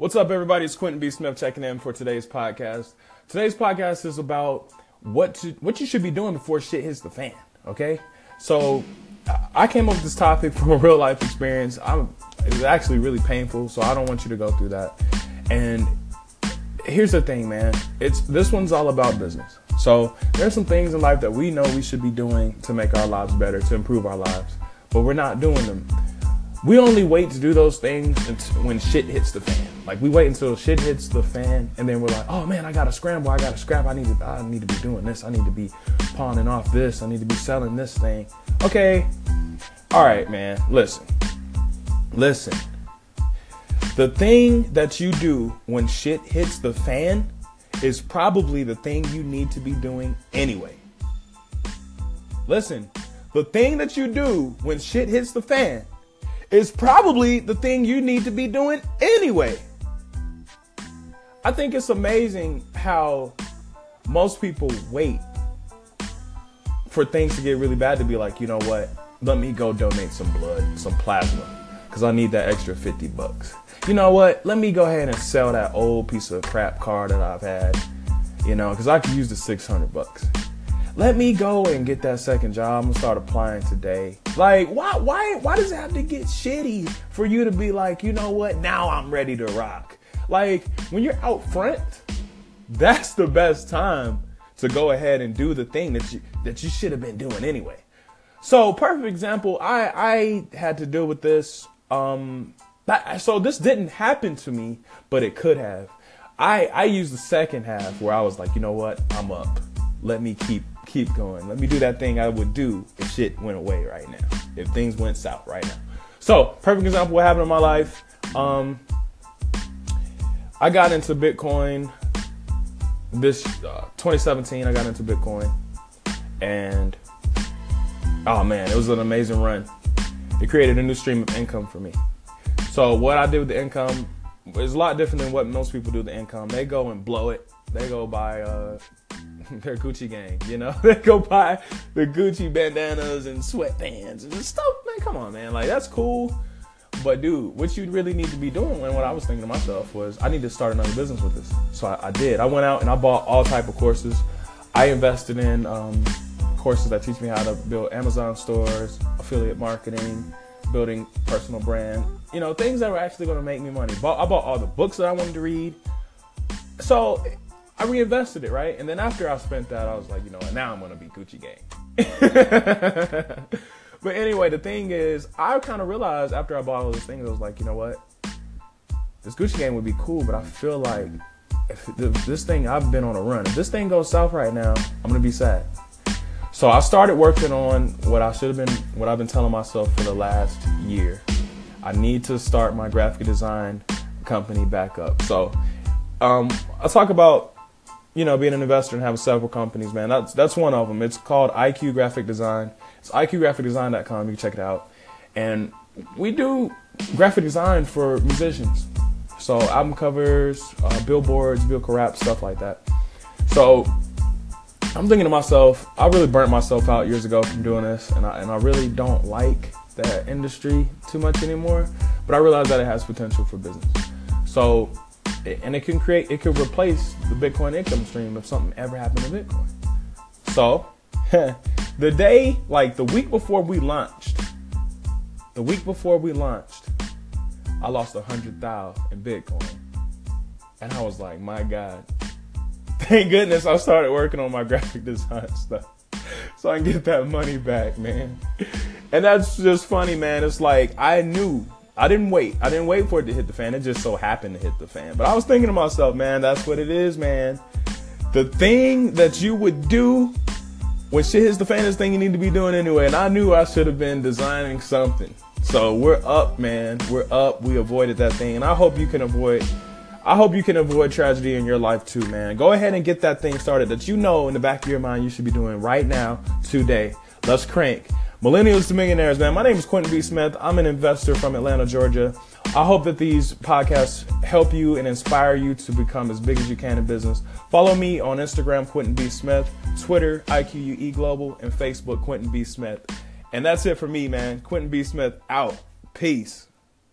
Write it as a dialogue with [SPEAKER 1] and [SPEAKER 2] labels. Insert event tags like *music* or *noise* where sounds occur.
[SPEAKER 1] What's up, everybody? It's Quentin B. Smith checking in for today's podcast. Today's podcast is about what to, what you should be doing before shit hits the fan. Okay, so I came up with this topic *laughs* from a real life experience. I'm it was actually really painful, so I don't want you to go through that. And here's the thing, man. It's this one's all about business. So there's some things in life that we know we should be doing to make our lives better, to improve our lives, but we're not doing them. We only wait to do those things when shit hits the fan. Like we wait until shit hits the fan, and then we're like, "Oh man, I gotta scramble. I gotta scrap. I need to. I need to be doing this. I need to be pawning off this. I need to be selling this thing." Okay, all right, man. Listen, listen. The thing that you do when shit hits the fan is probably the thing you need to be doing anyway. Listen, the thing that you do when shit hits the fan is probably the thing you need to be doing anyway. I think it's amazing how most people wait for things to get really bad to be like, you know what? Let me go donate some blood, some plasma, because I need that extra 50 bucks. You know what? Let me go ahead and sell that old piece of crap car that I've had, you know, because I could use the 600 bucks let me go and get that second job. I'm gonna start applying today. Like, why, why, why does it have to get shitty for you to be like, you know what? Now I'm ready to rock. Like, when you're out front, that's the best time to go ahead and do the thing that you that you should have been doing anyway. So, perfect example. I I had to deal with this. Um, so this didn't happen to me, but it could have. I I used the second half where I was like, you know what? I'm up. Let me keep keep going. Let me do that thing I would do if shit went away right now. If things went south right now. So, perfect example what happened in my life. Um, I got into Bitcoin this uh, 2017. I got into Bitcoin, and oh man, it was an amazing run. It created a new stream of income for me. So what I did with the income is a lot different than what most people do with the income. They go and blow it. They go buy uh, *laughs* their Gucci gang, you know? *laughs* they go buy the Gucci bandanas and sweatbands and stuff. Man, come on, man. Like, that's cool. But dude, what you really need to be doing, and what I was thinking to myself was, I need to start another business with this. So I, I did. I went out and I bought all type of courses. I invested in um, courses that teach me how to build Amazon stores, affiliate marketing, building personal brand. You know, things that were actually going to make me money. I bought all the books that I wanted to read. So I reinvested it, right? And then after I spent that, I was like, you know and now I'm gonna be Gucci gang. *laughs* but anyway, the thing is, I kind of realized after I bought all these things, I was like, you know what, this Gucci gang would be cool, but I feel like if this thing I've been on a run, if this thing goes south right now, I'm gonna be sad. So I started working on what I should have been, what I've been telling myself for the last year. I need to start my graphic design company back up. So um, I'll talk about you know, being an investor and having several companies, man. That's that's one of them. It's called IQ Graphic Design. It's iqgraphicdesign.com. You can check it out. And we do graphic design for musicians. So album covers, uh, billboards, vehicle wrap, stuff like that. So I'm thinking to myself, I really burnt myself out years ago from doing this, and I, and I really don't like that industry too much anymore. But I realize that it has potential for business. So and it can create, it could replace the Bitcoin income stream if something ever happened to Bitcoin. So, *laughs* the day, like the week before we launched, the week before we launched, I lost a hundred thousand in Bitcoin, and I was like, my God, *laughs* thank goodness I started working on my *laughs* graphic design stuff, so I can get that money back, man. And that's just funny, man. It's like I knew I didn't wait. I didn't wait for it to hit the fan. It just so happened to hit the fan. But I was thinking to myself, man, that's what it is, man. The thing that you would do when shit hits the fan is the thing you need to be doing anyway. And I knew I should have been designing something. So we're up, man. We're up. We avoided that thing. And I hope you can avoid I hope you can avoid tragedy in your life too, man. Go ahead and get that thing started that you know in the back of your mind you should be doing right now, today. Let's crank. Millennials to Millionaires, man. My name is Quentin B. Smith. I'm an investor from Atlanta, Georgia. I hope that these podcasts help you and inspire you to become as big as you can in business. Follow me on Instagram, Quentin B. Smith, Twitter, IQUE Global, and Facebook, Quentin B. Smith. And that's it for me, man. Quentin B. Smith out. Peace.